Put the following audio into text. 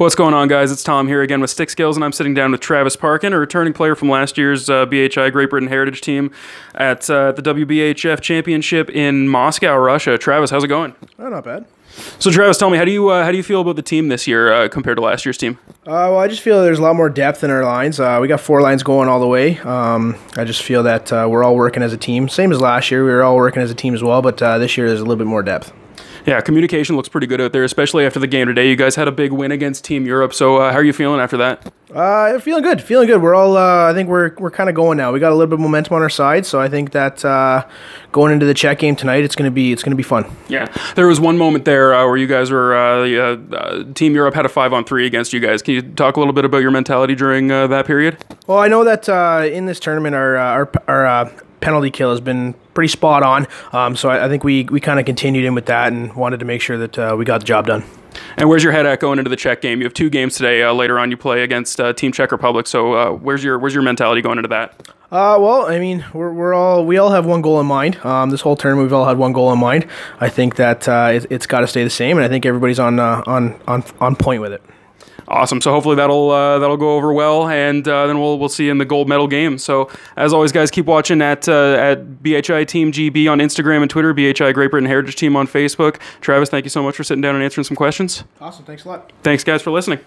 What's going on, guys? It's Tom here again with Stick Skills, and I'm sitting down with Travis Parkin, a returning player from last year's uh, BHI Great Britain Heritage Team at uh, the WBHF Championship in Moscow, Russia. Travis, how's it going? Oh, not bad. So, Travis, tell me, how do you uh, how do you feel about the team this year uh, compared to last year's team? Uh, well, I just feel there's a lot more depth in our lines. Uh, we got four lines going all the way. Um, I just feel that uh, we're all working as a team. Same as last year, we were all working as a team as well, but uh, this year there's a little bit more depth. Yeah, communication looks pretty good out there, especially after the game today. You guys had a big win against Team Europe. So, uh, how are you feeling after that? Uh, feeling good, feeling good. We're all, uh, I think we're we're kind of going now. We got a little bit of momentum on our side, so I think that uh, going into the Czech game tonight, it's gonna be it's gonna be fun. Yeah, there was one moment there uh, where you guys were uh, uh, Team Europe had a five on three against you guys. Can you talk a little bit about your mentality during uh, that period? Well, I know that uh, in this tournament, our our, our uh, penalty kill has been pretty spot on. Um, so I, I think we we kind of continued in with that and wanted to make sure that uh, we got the job done. And where's your head at going into the Czech game? You have two games today. Uh, later on, you play against uh, Team Czech Republic. So uh, where's your where's your mentality going into that? Uh, well, I mean, we're, we're all we all have one goal in mind. Um, this whole tournament, we've all had one goal in mind. I think that uh, it, it's got to stay the same, and I think everybody's on uh, on on on point with it. Awesome. So hopefully that'll uh, that'll go over well, and uh, then we'll we'll see you in the gold medal game. So as always, guys, keep watching at uh, at BHI Team GB on Instagram and Twitter, BHI Great Britain Heritage Team on Facebook. Travis, thank you so much for sitting down and answering some questions. Awesome. Thanks a lot. Thanks, guys, for listening.